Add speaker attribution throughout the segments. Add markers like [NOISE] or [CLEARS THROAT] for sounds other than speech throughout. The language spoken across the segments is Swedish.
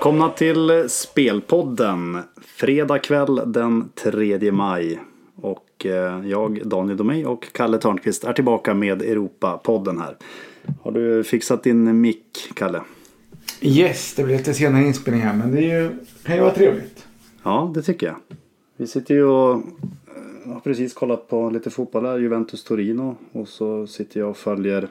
Speaker 1: Välkomna till Spelpodden. Fredag kväll den 3 maj. Och eh, jag, Daniel Domeij och Kalle Törnqvist är tillbaka med Europapodden här. Har du fixat din mick, Kalle?
Speaker 2: Yes, det blir lite senare inspelning här men det är ju, kan ju vara trevligt.
Speaker 1: Ja, det tycker jag. Vi sitter ju och eh, har precis kollat på lite fotboll här, Juventus Torino. Och så sitter jag och följer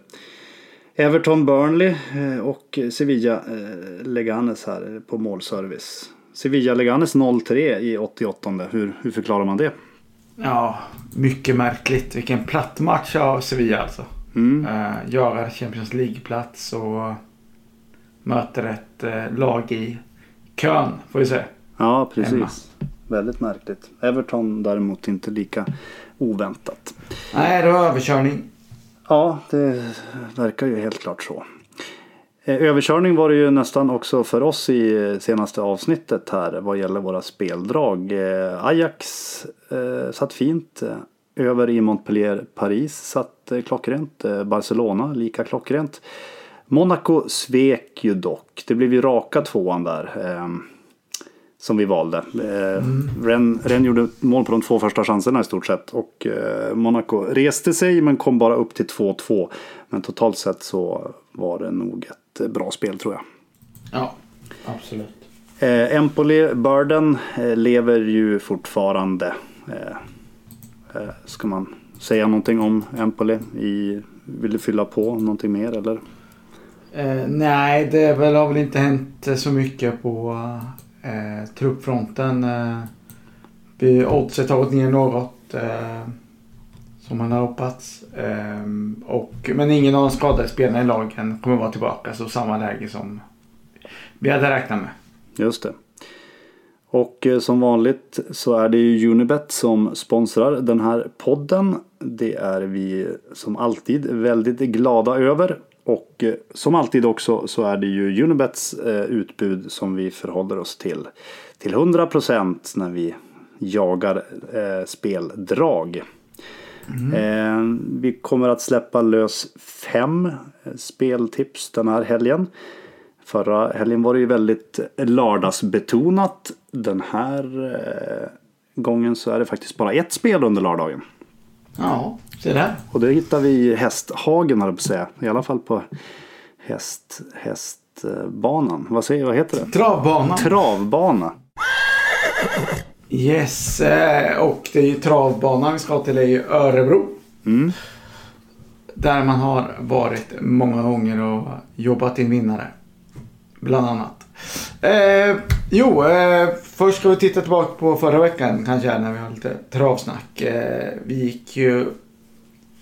Speaker 1: Everton Burnley eh, och Sevilla eh, Leganes här på målservice. Sevilla Leganes 0-3 i 88. Hur, hur förklarar man det?
Speaker 2: Ja, mycket märkligt. Vilken platt match av Sevilla alltså.
Speaker 1: Mm.
Speaker 2: Uh, jagar Champions League-plats och möter ett uh, lag i kön, får vi säga.
Speaker 1: Ja, precis.
Speaker 2: Hemma.
Speaker 1: Väldigt märkligt. Everton däremot inte lika oväntat.
Speaker 2: Nej, det var överkörning.
Speaker 1: Ja, det verkar ju helt klart så. Eh, Överkörning var det ju nästan också för oss i senaste avsnittet här vad gäller våra speldrag. Ajax eh, satt fint. Över i Montpellier Paris satt eh, klockrent. Eh, Barcelona lika klockrent. Monaco svek ju dock. Det blev ju raka tvåan där. Eh, som vi valde. Eh, Ren, Ren gjorde mål på de två första chanserna i stort sett. Och eh, Monaco reste sig men kom bara upp till 2-2. Men totalt sett så var det nog ett bra spel tror jag.
Speaker 2: Ja, absolut.
Speaker 1: Eh, Empoli Burden lever ju fortfarande. Eh, ska man säga någonting om Empoli? I, vill du fylla på någonting mer eller?
Speaker 2: Eh, nej, det väl, har väl inte hänt så mycket på eh, truppfronten. Eh, vi- oddset har gått ner något. Eh, som man har hoppats. Eh, och, men ingen av de skadade spelarna i lagen kommer vara tillbaka. Så samma läge som vi hade räknat med.
Speaker 1: Just det. Och eh, som vanligt så är det ju Unibet som sponsrar den här podden. Det är vi som alltid väldigt glada över. Och eh, som alltid också så är det ju Unibets eh, utbud som vi förhåller oss till. Till 100% när vi jagar speldrag. Eh, vi kommer att släppa lös fem speltips den här helgen. Förra helgen var det ju väldigt lördagsbetonat. Den här eh, gången så är det faktiskt bara ett spel under lördagen.
Speaker 2: Ja, se där.
Speaker 1: Och det hittar vi i hästhagen höll på säga. I alla fall på häst, hästbanan. Vad, säger, vad heter det?
Speaker 2: Travbanan.
Speaker 1: Travbana.
Speaker 2: Yes, eh, och det är ju travbanan vi ska till är ju Örebro.
Speaker 1: Mm.
Speaker 2: Där man har varit många gånger och jobbat in vinnare. Bland annat. Eh, jo, eh, först ska vi titta tillbaka på förra veckan kanske när vi har lite travsnack. Eh, vi gick ju,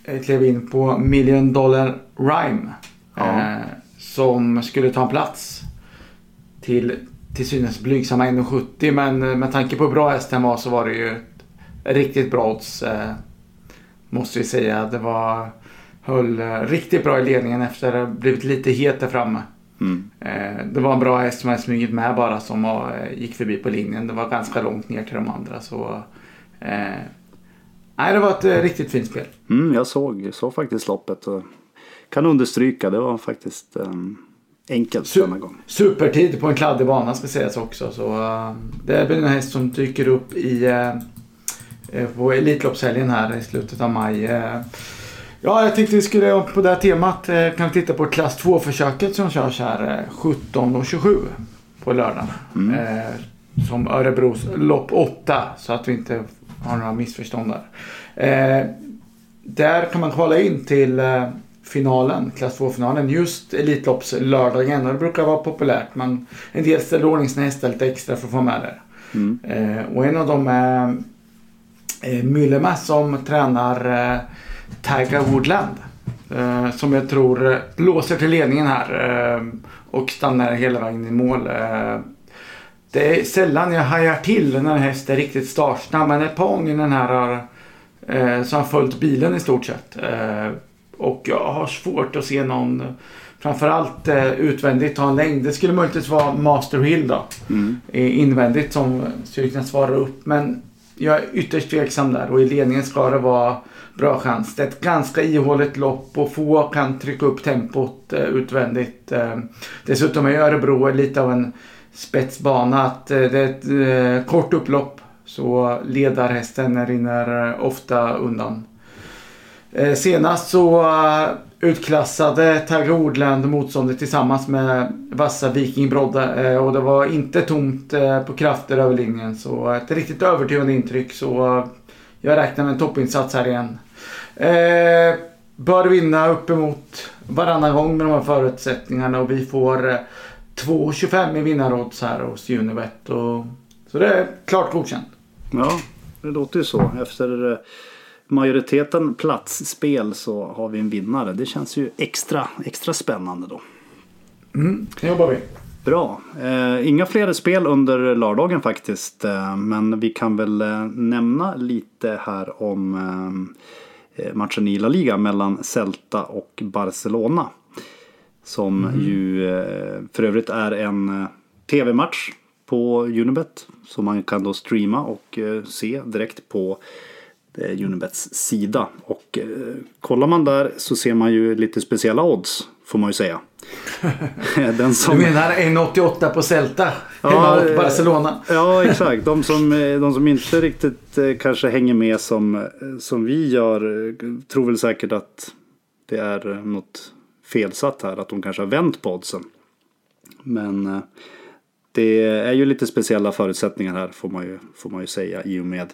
Speaker 2: eh, klev in på Million Dollar Rhyme.
Speaker 1: Ja.
Speaker 2: Eh, som skulle ta en plats till till synes blygsamma 1,70 men eh, med tanke på hur bra hästen var så var det ju riktigt bra odds. Måste vi säga. Det var höll riktigt bra i ledningen efter att ha blivit lite het där framme.
Speaker 1: Mm.
Speaker 2: Eh, det var en bra häst som hade smugit med bara som eh, gick förbi på linjen. Det var ganska långt ner till de andra så eh, Nej, det var ett eh, riktigt fint spel.
Speaker 1: Mm, jag såg, såg faktiskt loppet. Och kan understryka, det var faktiskt um, enkelt
Speaker 2: Su-
Speaker 1: denna gång.
Speaker 2: Supertid på en kladdig bana ska sägas också. Så, eh, det blir en häst som dyker upp i eh, eh, på Elitloppshelgen här i slutet av maj. Eh, ja, jag tänkte vi skulle på det här temat eh, kan vi titta på klass 2-försöket som körs här eh, 17 och 27 på lördagen. Eh, som Örebros lopp 8 så att vi inte har några missförstånd där. Eh, där kan man kvala in till eh, finalen, klass 2-finalen, just Elitloppslördagen. Och det brukar vara populärt. Men en del ställer ordning sina hästar lite extra för att få med det.
Speaker 1: Mm.
Speaker 2: Eh, och en av dem är eh, Müllema som tränar eh, Tiger Woodland. Eh, som jag tror eh, låser till ledningen här eh, och stannar hela vägen i mål. Eh, det är sällan jag hajar till när en häst är riktigt startsnabb men ett par gånger den här har, eh, så har följt bilen i stort sett. Eh, Och jag har svårt att se någon framförallt eh, utvändigt ha en längd. Det skulle möjligtvis vara Master Hill då.
Speaker 1: Mm.
Speaker 2: Invändigt som skulle kunna svara upp. Men jag är ytterst tveksam där och i ledningen ska det vara bra chans. Det är ett ganska ihåligt lopp och få kan trycka upp tempot eh, utvändigt. Eh, dessutom är Örebro lite av en spetsbana. Att, eh, det är ett eh, kort upplopp så ledarhästen rinner eh, ofta undan. Eh, senast så eh, utklassade Tagge Ordland motståndet tillsammans med vassa Viking Brodde eh, och det var inte tomt eh, på krafter över linjen. Så ett riktigt övertygande intryck. Så eh, jag räknar med en toppinsats här igen. Eh, bör vinna uppemot varannan gång med de här förutsättningarna och vi får eh, 2,25 i vinnarodds här hos Unibet. Och, så det är klart godkänt.
Speaker 1: Ja, det låter ju så. Efter eh, majoriteten platsspel så har vi en vinnare. Det känns ju extra, extra spännande då.
Speaker 2: Mm, det jobbar vi.
Speaker 1: Bra. Eh, inga fler spel under lördagen faktiskt. Eh, men vi kan väl eh, nämna lite här om eh, matchen i La Liga mellan Celta och Barcelona. Som ju eh, för övrigt är en eh, tv-match på Unibet. Som man kan då streama och eh, se direkt på eh, Unibets sida. Och eh, kollar man där så ser man ju lite speciella odds får man ju säga. [LAUGHS] Den som...
Speaker 2: Du menar 1,88 på Celta? Hemma mot
Speaker 1: eh,
Speaker 2: Barcelona?
Speaker 1: Ja, exakt. De som, eh, de som inte riktigt eh, kanske hänger med som, som vi gör tror väl säkert att det är något felsatt här. Att de kanske har vänt på oddsen. Men det är ju lite speciella förutsättningar här får man ju, får man ju säga i och med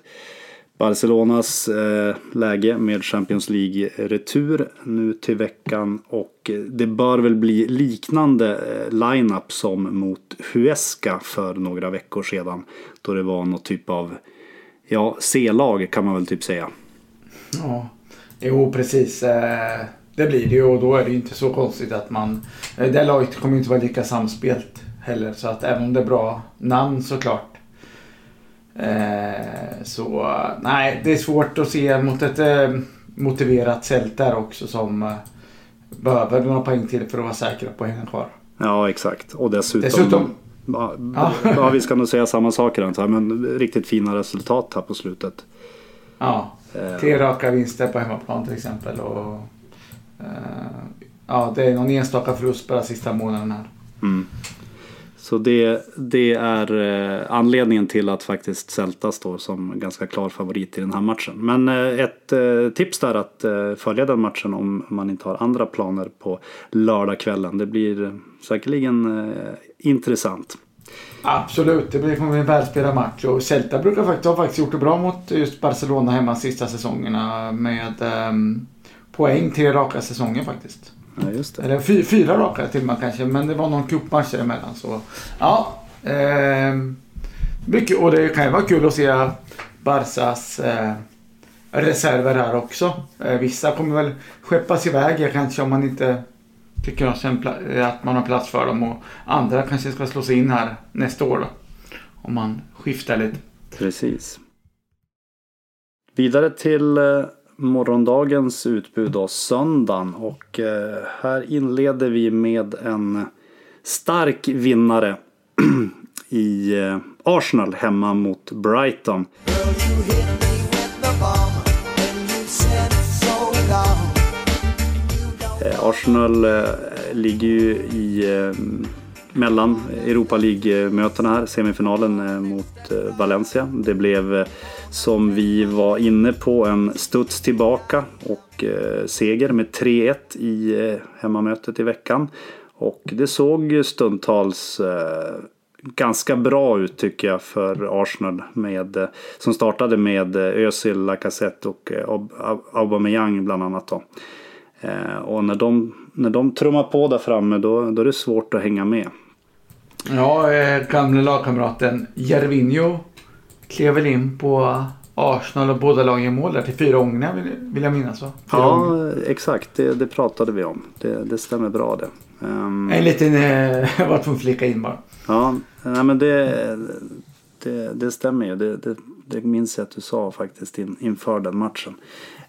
Speaker 1: Barcelonas eh, läge med Champions League-retur nu till veckan. Och eh, det bör väl bli liknande eh, line-up som mot Huesca för några veckor sedan. Då det var något typ av ja, C-lag kan man väl typ säga.
Speaker 2: Ja, jo precis. Eh, Det blir det ju och då är det inte så konstigt att man... eh, Det laget kommer inte vara lika samspelt heller. Så att även om det är bra namn såklart eh, Så nej, det är svårt att se mot ett eh, motiverat Celta där också som eh, behöver några poäng till för att vara säkra på att hänga kvar.
Speaker 1: Ja, exakt. Och dessutom...
Speaker 2: Dessutom-
Speaker 1: Ja,
Speaker 2: Ja. [LAUGHS]
Speaker 1: ja, vi ska nog säga samma saker antar jag. Men riktigt fina resultat här på slutet.
Speaker 2: Ja,
Speaker 1: Eh,
Speaker 2: tre raka vinster på hemmaplan till exempel. Och, eh, ja, det är någon enstaka förlust bara sista månaden här.
Speaker 1: Mm. Så det, det är eh, anledningen till att faktiskt Celta står som ganska klar favorit i den här matchen. Men eh, ett eh, tips där att eh, följa den matchen om man inte har andra planer på lördagskvällen. Det blir säkerligen eh, intressant.
Speaker 2: Absolut, det blir- en välspelad match. Och Celta brukar faktiskt, har faktiskt gjort det bra mot just Barcelona hemma sista säsongerna med ehm, poäng tre raka säsonger faktiskt.
Speaker 1: Ja, just det.
Speaker 2: Eller fy, fyra raka till och med kanske, men det var någon cupmatch däremellan. Så ja, ehm, mycket, och det kan ju vara kul att se Barsas eh, reserver här också. Eh, vissa kommer väl skeppas iväg kanske om man inte tycker att pla- att man har plats för dem. Och andra kanske ska slå sig in här nästa år då. Om man skiftar lite.
Speaker 1: Precis. Vidare till eh, morgondagens utbud då, söndagen. Och eh, här inleder vi med en stark vinnare [CLEARS THROAT] i eh, Arsenal hemma mot Brighton. Eh, Arsenal eh, ligger ju i eh, mellan Europa League-mötena här, semifinalen eh, mot eh, Valencia. Det blev eh, som vi var inne på en studs tillbaka och seger med 3-1 i hemmamötet i veckan. Och det såg ju stundtals ganska bra ut tycker jag för Arsenal. Med, som startade med Özil, Lacazette och Aubameyang bland annat. Då. Och när de, när de trummar på där framme då, då är det svårt att hänga med.
Speaker 2: Ja, eh, gamla lagkamraten Jervinho klev väl in på Arsenal och båda lagen mål där till fyra gånger vill, jag minnas va? Fyra.
Speaker 1: Ja, exakt. Det, det pratade vi om. Det, det stämmer bra det. Ehm,
Speaker 2: En liten, eh, [LAUGHS] jag var tvungen att flika in bara.
Speaker 1: ja, nej, men det, det, det stämmer ju. Det, det, det minns jag att du sa faktiskt in, inför den matchen.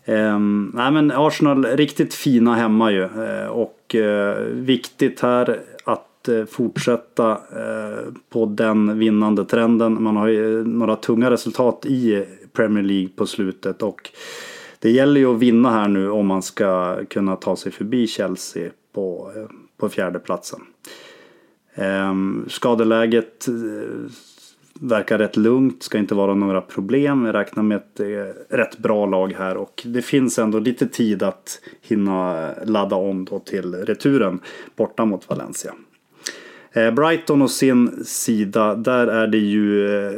Speaker 1: Ehm, nej men Arsenal riktigt fina hemma ju. Eh, och eh, viktigt här att Eh, fortsätta eh, på den vinnande trenden. Man har ju eh, några tunga resultat i Premier League på slutet. Och det gäller ju att vinna här nu om man ska kunna ta sig förbi Chelsea på, på fjärde platsen. Ehm, skadeläget verkar rätt lugnt, ska inte vara några problem. Jag räknar med ett rätt bra lag här och det finns ändå lite tid att hinna ladda om då till returen borta mot Valencia. Eh, Brighton och sin sida, där är det ju eh,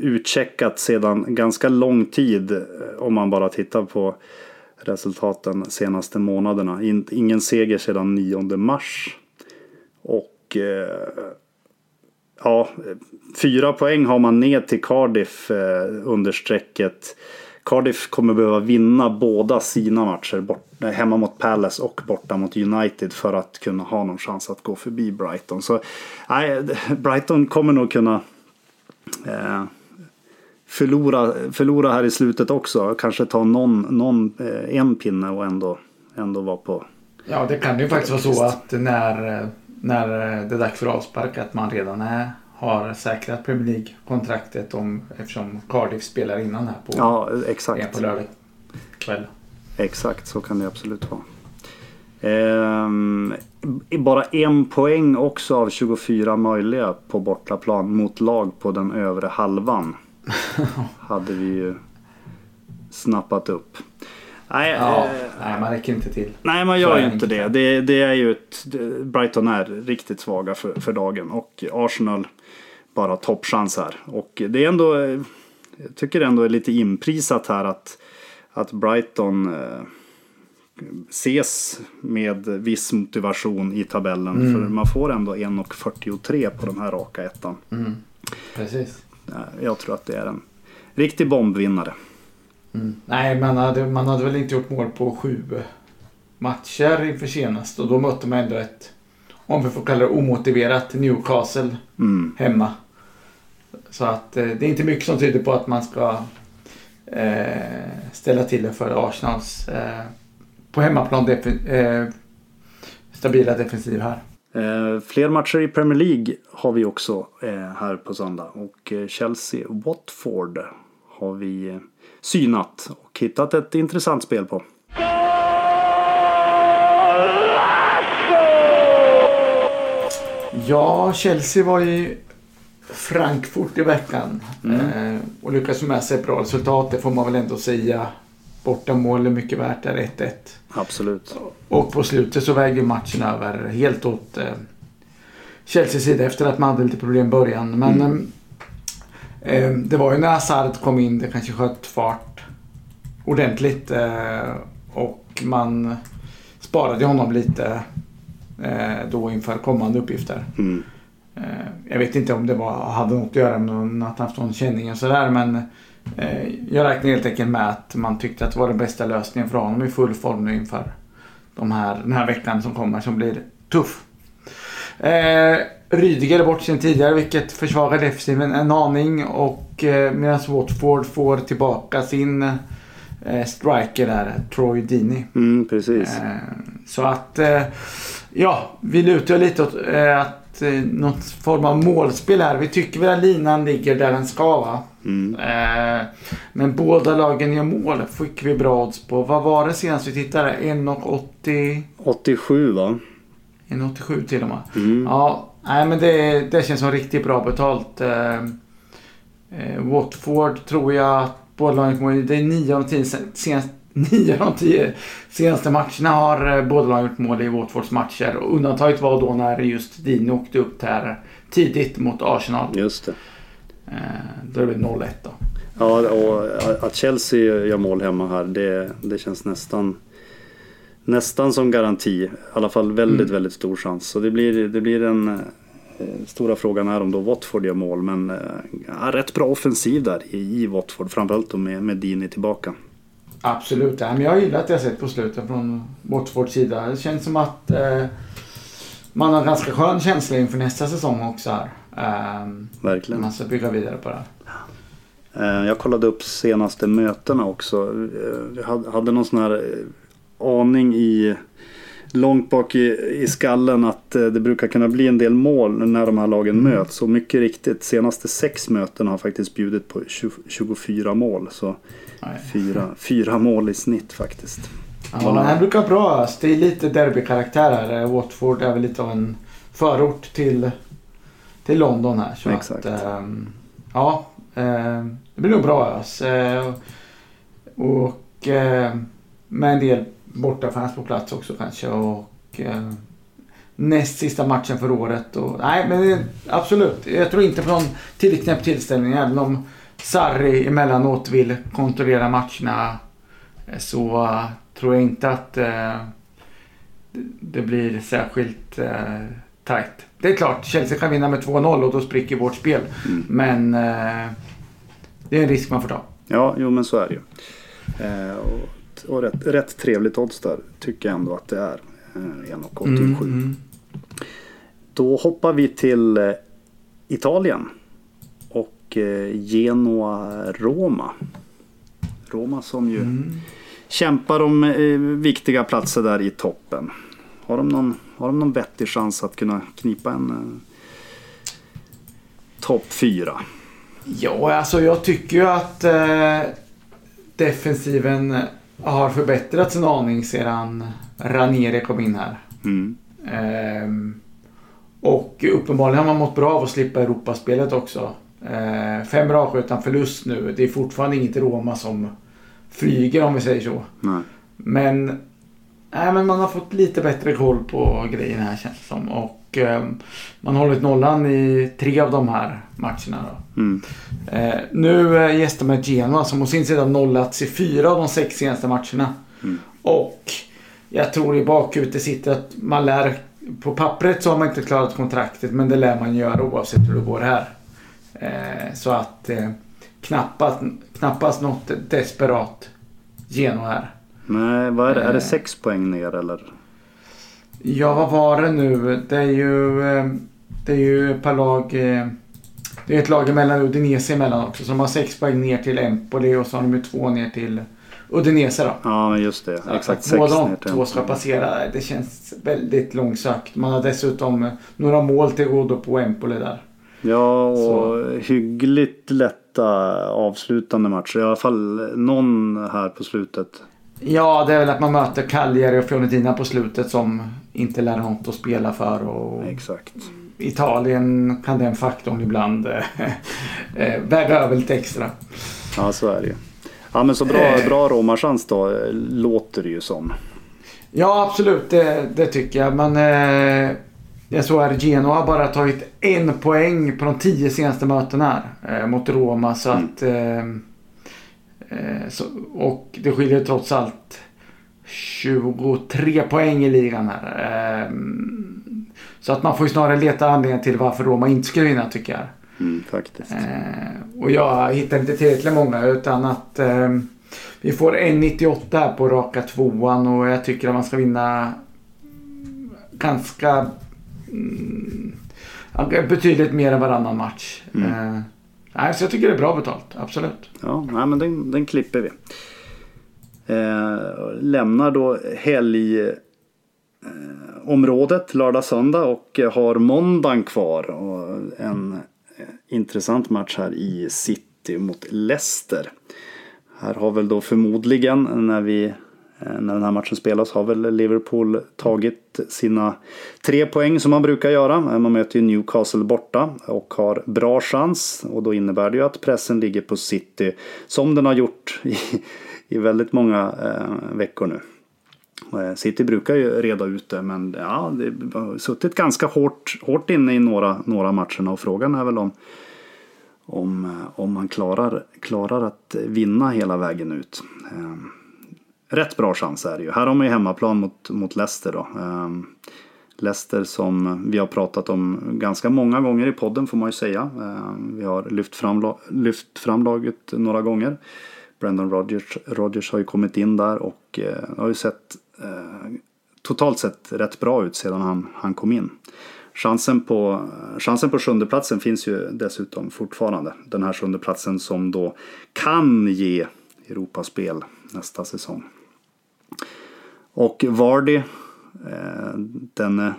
Speaker 1: utcheckat sedan ganska lång tid eh, om man bara tittar på resultaten senaste månaderna. Ingen seger sedan 9 mars. Och ja, fyra poäng har man ner till Cardiff under strecket. Cardiff kommer behöva vinna båda sina matcher bort, hemma mot Palace och borta mot United för att kunna ha någon chans att gå förbi Brighton. Så nej, [LAUGHS] Brighton kommer nog kunna eh, förlora, förlora här i slutet också. Kanske ta någon, någon eh, en pinne och ändå, ändå vara på
Speaker 2: Ja, det kan ju faktiskt vara så att när, eh, när det är dags för avspark att man redan är, har säkrat Premier League-kontraktet om, eftersom Cardiff spelar innan här på,
Speaker 1: Ja, exakt.
Speaker 2: på lördag kväll.
Speaker 1: Exakt, så kan det absolut vara. Ehm, bara en poäng också av 24 möjliga på bortaplan mot lag på den övre halvan. [LAUGHS] hade vi ju snappat upp. Nej,
Speaker 2: Ja,
Speaker 1: eh,
Speaker 2: nej, man räcker inte till.
Speaker 1: nej man gör ju
Speaker 2: det
Speaker 1: inte det. det. Det är ju ett, Brighton är riktigt svaga för, för dagen och Arsenal bara toppchans här. Och det är ändå, jag tycker ändå är lite inprisat här att, att Brighton eh, ses med viss motivation i tabellen.
Speaker 2: Mm.
Speaker 1: För man får ändå 1,43 på den här raka ettan.
Speaker 2: Mm. Precis.
Speaker 1: Eh, Jag tror att det är en riktig bombvinnare.
Speaker 2: Mm. Nej, man hade, man hade väl inte gjort mål på sju matcher inför senast och då mötte man ändå ett, om vi får kalla det omotiverat, Newcastle
Speaker 1: Mm.
Speaker 2: hemma. Så att eh, det är inte mycket som tyder på att man ska eh, ställa till det för Arsenals eh, på hemmaplan defi- eh, stabila defensiv här.
Speaker 1: Eh, fler matcher i Premier League har vi också här på söndag. Och Chelsea-Watford har vi synat och hittat ett intressant spel på.
Speaker 2: Ja, Chelsea var i Frankfurt i veckan eh, och lyckades med sig ett bra resultat. Det får man väl ändå säga. Bortamål är mycket värt, där 1-1.
Speaker 1: Absolut.
Speaker 2: Och på slutet så vägde matchen över helt åt eh, Chelseas sida efter att man hade lite problem i början. Men eh, eh, det var ju när Hazard kom in det kanske sköt fart ordentligt. Eh, och man sparade honom lite eh, då inför kommande uppgifter.
Speaker 1: Mm.
Speaker 2: Eh, jag vet inte om det var, hade något att göra med att han haft någon känning och sådär men eh, jag räknar helt enkelt med att man tyckte att det var den bästa lösningen för honom i full form nu inför de här, den här veckan som kommer som blir tuff. Eh, Rydiger bort sen tidigare vilket försvagar defensiven en aning och eh, medan Watford får tillbaka sin eh, striker där, Troy Deeney.
Speaker 1: Mm, precis.
Speaker 2: Eh, Så att, ja, vi lutar lite åt att eh, någon form av målspel här. Vi tycker väl att linan ligger där den ska va.
Speaker 1: Mm.
Speaker 2: Men båda lagen gör mål fick vi bra odds på. Vad var det senast vi tittade? 1,80?
Speaker 1: 87 va?
Speaker 2: 1,87 till och med.
Speaker 1: Mm.
Speaker 2: Ja, nej men det, det känns som riktigt bra betalt. Eh, eh, Watford tror jag att båda lagen. Det är 9 av de 10 senaste, 9 av de 10 senaste matcherna har eh, båda lagen gjort mål i Watfords matcher. Och undantaget var då när just Dino åkte upp här tidigt mot Arsenal.
Speaker 1: Just det.
Speaker 2: Eh, då det väl 0-1 då.
Speaker 1: Ja, och att Chelsea gör mål hemma här, det, det känns nästan nästan som garanti. I alla fall väldigt,
Speaker 2: Mm.
Speaker 1: väldigt stor chans. Så det blir, det blir en eh, stora frågan är om då Watford gör mål. Men eh, ja, rätt bra offensiv där i, i Watford. Framförallt då med, med Dini tillbaka.
Speaker 2: Absolut. Ja, men jag har gillat det jag sett på slutet från Watfords sida. Det känns som att eh, man har en ganska skön känsla inför nästa säsong också här. Ehm,
Speaker 1: Verkligen.
Speaker 2: man ska bygga vidare på det här.
Speaker 1: Eh, Jag kollade upp senaste mötena också. Eh, Jag hade- hade någon sån här eh, aning i långt bak i, i skallen att eh, det brukar kunna bli en del mål när de här lagen möts. Och mycket riktigt, senaste sex möten har faktiskt bjudit på 20, 24 mål. Så
Speaker 2: Nej.
Speaker 1: fyra, fyra mål i snitt faktiskt.
Speaker 2: Ja, han brukar vara bra. ös. Det är lite derbykaraktär här. Eh, Watford är väl lite av en förort till, till London här. Så
Speaker 1: Exakt.
Speaker 2: Att, ehm, ja, ehm, det blir nog bra ös. Eh, och ehm, med en del bortafans på plats också kanske. Och ehm, näst sista matchen för året. Och, nej, men det- absolut. Jag tror inte på någon tillknäppt tillställning. Även om Sarri emellanåt vill kontrollera matcherna eh, så eh, tror jag inte att eh, det- blir särskilt eh, tajt. Det är klart, Chelsea kan vinna med 2-0 och då spricker vårt spel.
Speaker 1: Mm.
Speaker 2: Men eh, det är en risk man får ta.
Speaker 1: Ja, jo men så är det ju. Eh, och rätt, rätt trevligt odds där tycker jag ändå att det är. Eh, 1,87.
Speaker 2: mm.
Speaker 1: Då hoppar vi till eh, Italien. Och eh, Genoa-Roma. Roma som ju
Speaker 2: Mm.
Speaker 1: kämpar om viktiga platser där i toppen. Har de någon, har de någon vettig chans att kunna knipa en eh, topp fyra?
Speaker 2: Ja, alltså jag tycker ju att eh, defensiven har förbättrats en aning sedan Ranieri kom in här.
Speaker 1: Mm.
Speaker 2: Ehm, och uppenbarligen har man mått bra av att slippa Europaspelet också. Ehm, fem raka utan förlust nu. Det är fortfarande inget Roma som flyger om vi säger så.
Speaker 1: Nej.
Speaker 2: Men, nej, men man har fått lite bättre koll på grejerna här känns det som. Och ehm, man har hållit nollan i tre av de här matcherna.
Speaker 1: Mm.
Speaker 2: Eh, nu eh, gästar man Genoa som å sin sida nollats i fyra av de sex senaste matcherna.
Speaker 1: Mm.
Speaker 2: Och jag tror i bakhuvudet sitter att man lär... På pappret så har man inte klarat kontraktet men det lär man göra oavsett hur det går här. Eh, så att eh, knappast, knappast något desperat Genoa här.
Speaker 1: Nej, vad är det? Är det
Speaker 2: Eh.
Speaker 1: sex poäng ner eller?
Speaker 2: Ja, vad var det nu? Det är ju, eh, det är ju ett par lag... eh, Det är ett lag emellan Udinese emellan också. Så de har sex poäng ner till Empoli och så har de ju två ner till Udinese då.
Speaker 1: Ja, men just det. Exakt sex
Speaker 2: Båda
Speaker 1: ner till
Speaker 2: två ska passera. Det känns väldigt långsökt. Man har dessutom eh, några mål till godo på Empoli där.
Speaker 1: Ja, och
Speaker 2: Så.
Speaker 1: hyggligt lätta avslutande matcher. I alla fall någon här på slutet.
Speaker 2: Ja, det är väl att man möter Cagliari och Fiorentina på slutet som inte lär ha något att spela för. Och
Speaker 1: Exakt.
Speaker 2: Italien kan den faktorn ibland eh, [LAUGHS] eh, väga över lite extra.
Speaker 1: Ja, så är det ju. Ja, men så bra,
Speaker 2: Eh.
Speaker 1: bra Roma-chans då, låter det ju som.
Speaker 2: Ja, absolut. Det, det tycker jag. Men eh, jag såg att Genoa har bara tagit en poäng på de tio senaste mötena här eh, mot Roma. Så
Speaker 1: Mm.
Speaker 2: att, eh, så, och det skiljer trots allt 23 poäng i ligan här. Eh, så att man får ju snarare leta anledningar till varför Roma inte skulle vinna tycker jag.
Speaker 1: Mm, faktiskt.
Speaker 2: Eh, och jag hittar inte tillräckligt många utan att eh, vi får 1,98 här på raka tvåan och jag tycker att man ska vinna ganska mm, betydligt mer än varannan match.
Speaker 1: Mm.
Speaker 2: Eh, nej, så jag tycker det är bra betalt, absolut.
Speaker 1: Ja, nej, men den, den klipper vi. Eh, lämnar då helg eh, området lördag, söndag och har måndagen kvar. Och en eh, intressant match här i City mot Leicester. Här har väl då förmodligen när vi Eh, när den här matchen spelas har väl Liverpool tagit sina tre poäng som man brukar göra. Eh, man möter ju Newcastle borta och har bra chans. Och då innebär det ju att pressen ligger på City som den har gjort [LAUGHS] i, i väldigt många eh, veckor nu. Eh, City brukar ju reda ut det men ja, det har suttit ganska hårt, hårt inne i några, några matcherna och frågan är väl om om, om man klarar, klarar att vinna hela vägen ut. Eh, Rätt bra chans är det ju. Här har man ju hemmaplan mot, mot Leicester då. Ehm, Leicester som vi har pratat om ganska många gånger i podden får man ju säga. Ehm, vi har lyft fram, lyft fram laget några gånger. Brendan Rodgers, Rodgers har ju kommit in där och eh, har ju sett eh, totalt sett rätt bra ut sedan han, han kom in. chansen på, chansen på sjundeplatsen finns ju dessutom fortfarande. Den här sjundeplatsen som då kan ge Europaspel nästa säsong. Och Vardy, eh, den eh,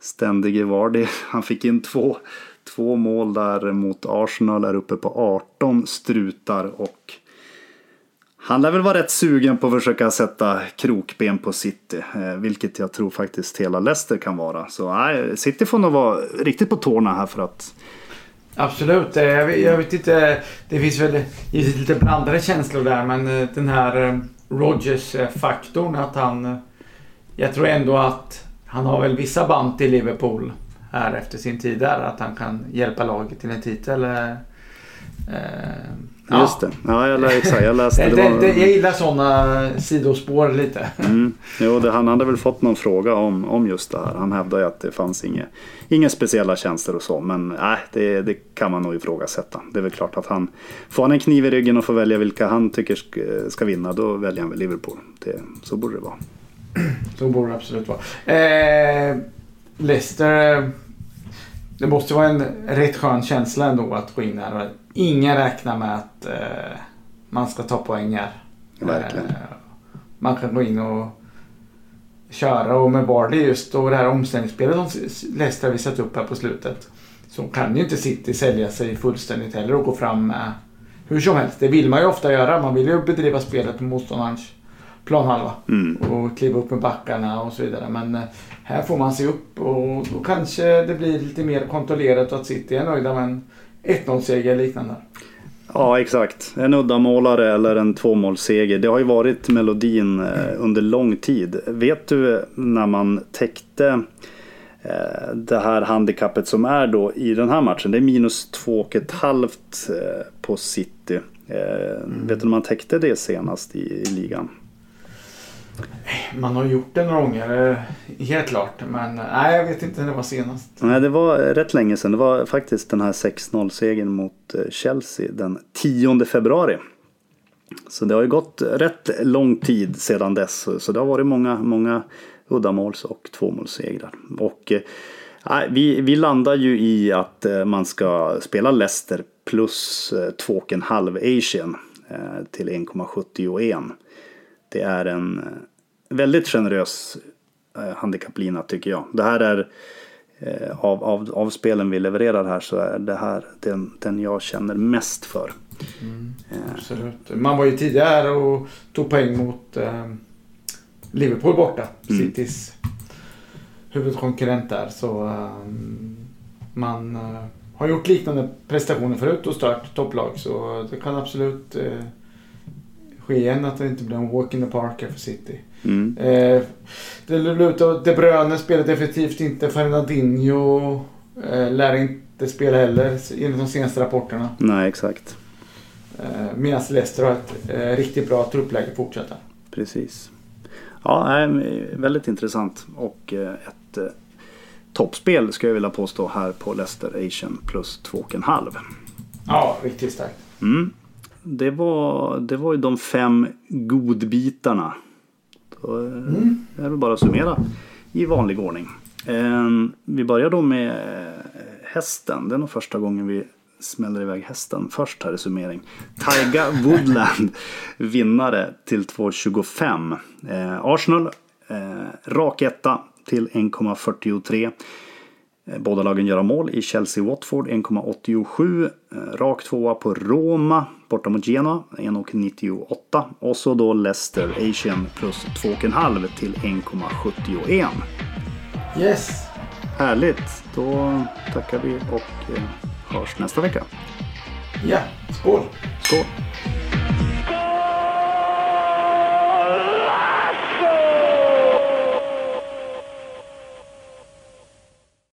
Speaker 1: ständige Vardy, [LAUGHS] han fick in två, två mål där mot Arsenal är uppe på 18 strutar och han lär väl vara rätt sugen på att försöka sätta krokben på City, eh, vilket jag tror faktiskt hela Leicester kan vara. Så nej, City får nog vara riktigt på tårna här för att
Speaker 2: Absolut. Eh, jag vet, jag vet inte. Det finns väl givetvis lite blandade känslor där. Men eh, den här eh, Rogers-faktorn. att han... Jag tror ändå att han har väl vissa band till Liverpool här efter sin tid där. Att han kan hjälpa laget till en titel eh, eh, ja.
Speaker 1: Just det. Ja, jag, exakt, jag läste.
Speaker 2: Det,
Speaker 1: Det var,
Speaker 2: det, jag gillar sådana sidospår lite.
Speaker 1: mm, jo, det, han hade väl fått någon fråga om, om just det här. Han hävdade ju att det fanns inga, inga speciella tjänster och så. Men nej, det, det kan man nog ifrågasätta. Det är väl klart att han får han en kniv i ryggen och får välja vilka han tycker ska, ska vinna. Då väljer han väl Liverpool. Det, så borde det vara. [CLEARS THROAT]
Speaker 2: Så borde det absolut vara. Eh, Leicester. eh, Det måste vara en rätt skön känsla ändå att gå in här. Ingen räknar med att eh, man ska ta poäng här.
Speaker 1: Verkligen.
Speaker 2: Eh, man kan gå in och köra och med Barley just och det här omställningsspelet som Leicester har visat upp här på slutet. Så kan ju inte City sälja sig fullständigt heller och gå fram med hur som helst. Det vill man ju ofta göra. Man vill ju bedriva spelet på motståndarens planhalva
Speaker 1: Mm.
Speaker 2: och kliva upp med backarna och så vidare. Men eh, här får man se upp och då kanske det blir lite mer kontrollerat och att City är nöjda med en 1-0-seger liknande.
Speaker 1: Ja, exakt. En uddamålare eller en tvåmålsseger. Det har ju varit melodin eh, under lång tid. Vet du när man täckte eh, det här handikappet som är då i den här matchen? Det är minus två och ett halvt eh, på City. Eh, Vet du när man täckte det senast i, i ligan?
Speaker 2: Man har gjort det några gånger, eh, helt klart. Men nej, jag vet inte när det var senast.
Speaker 1: Nej, det var eh, rätt länge sedan. Det var faktiskt den här 6-0-segern mot eh, Chelsea den 10 februari. Så det har ju gått rätt lång tid sedan dess. Så- det har varit många, många uddamåls och tvåmålssegrar. Och nej, vi, vi landar ju i att man ska spela Leicester plus 2,5 Asian till 1,71. Det är en eh, väldigt generös eh, handikapplina tycker jag. Det här är eh, av, av, av spelen vi levererar här så är det här den, den jag känner mest för. Eh,
Speaker 2: Absolut. Man var ju tidigare och tog poäng mot eh, Liverpool borta.
Speaker 1: Mm.
Speaker 2: Citys huvudkonkurrent där. Så eh, man eh, har gjort liknande prestationer förut och stört topplag. Så det kan absolut eh, ske igen att det inte blir en walk in the park här för City.
Speaker 1: mm.
Speaker 2: Eh, det lutar De Bruyne spelar definitivt inte. Fernandinho eh, lär inte spela heller enligt de senaste rapporterna.
Speaker 1: Nej, exakt.
Speaker 2: Eh, Medan Leicester har ett eh, riktigt bra truppläge fortsätta.
Speaker 1: Precis. Ja, nej, väldigt intressant. Och eh, ett eh, toppspel ska jag vilja påstå här på Leicester Asian plus 2,5.
Speaker 2: Ja, riktigt starkt.
Speaker 1: Mm. Det, var, det var ju de fem godbitarna. Då eh,
Speaker 2: Mm.
Speaker 1: är det bara att summera i vanlig ordning. Eh, vi börjar då med eh, hästen. Det är nog första gången vi smäller iväg hästen först här i summering. Taiga [LAUGHS] Woodland vinnare till 2,25. Eh, Arsenal eh, rak etta till 1,43. Eh, Båda lagen göra mål i Chelsea-Watford 1,87. Eh, Rak tvåa på Roma borta mot Genoa 1,98. Och så då Leicester Asian plus 2,5 till 1,71.
Speaker 2: Yes!
Speaker 1: Härligt! Då tackar vi och eh, hörs nästa vecka.
Speaker 2: Ja, skål!
Speaker 1: Skål!